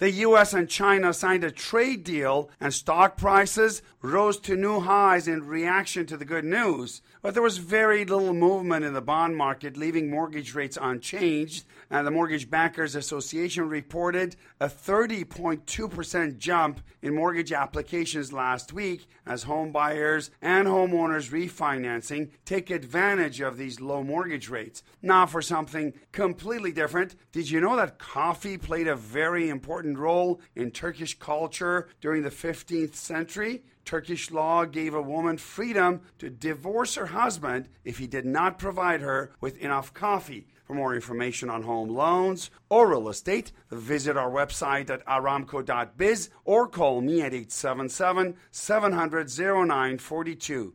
The US and China signed a trade deal and stock prices rose to new highs in reaction to the good news. But there was very little movement in the bond market, leaving mortgage rates unchanged. And the Mortgage Bankers Association reported a 30.2% jump in mortgage applications last week as home buyers and homeowners refinancing take advantage of these low mortgage rates. Now, for something completely different, did you know that coffee played a very important role in Turkish culture during the 15th century? Turkish law gave a woman freedom to divorce her husband if he did not provide her with enough coffee. For more information on home loans or real estate, visit our website at aramco.biz or call me at 877 700 0942.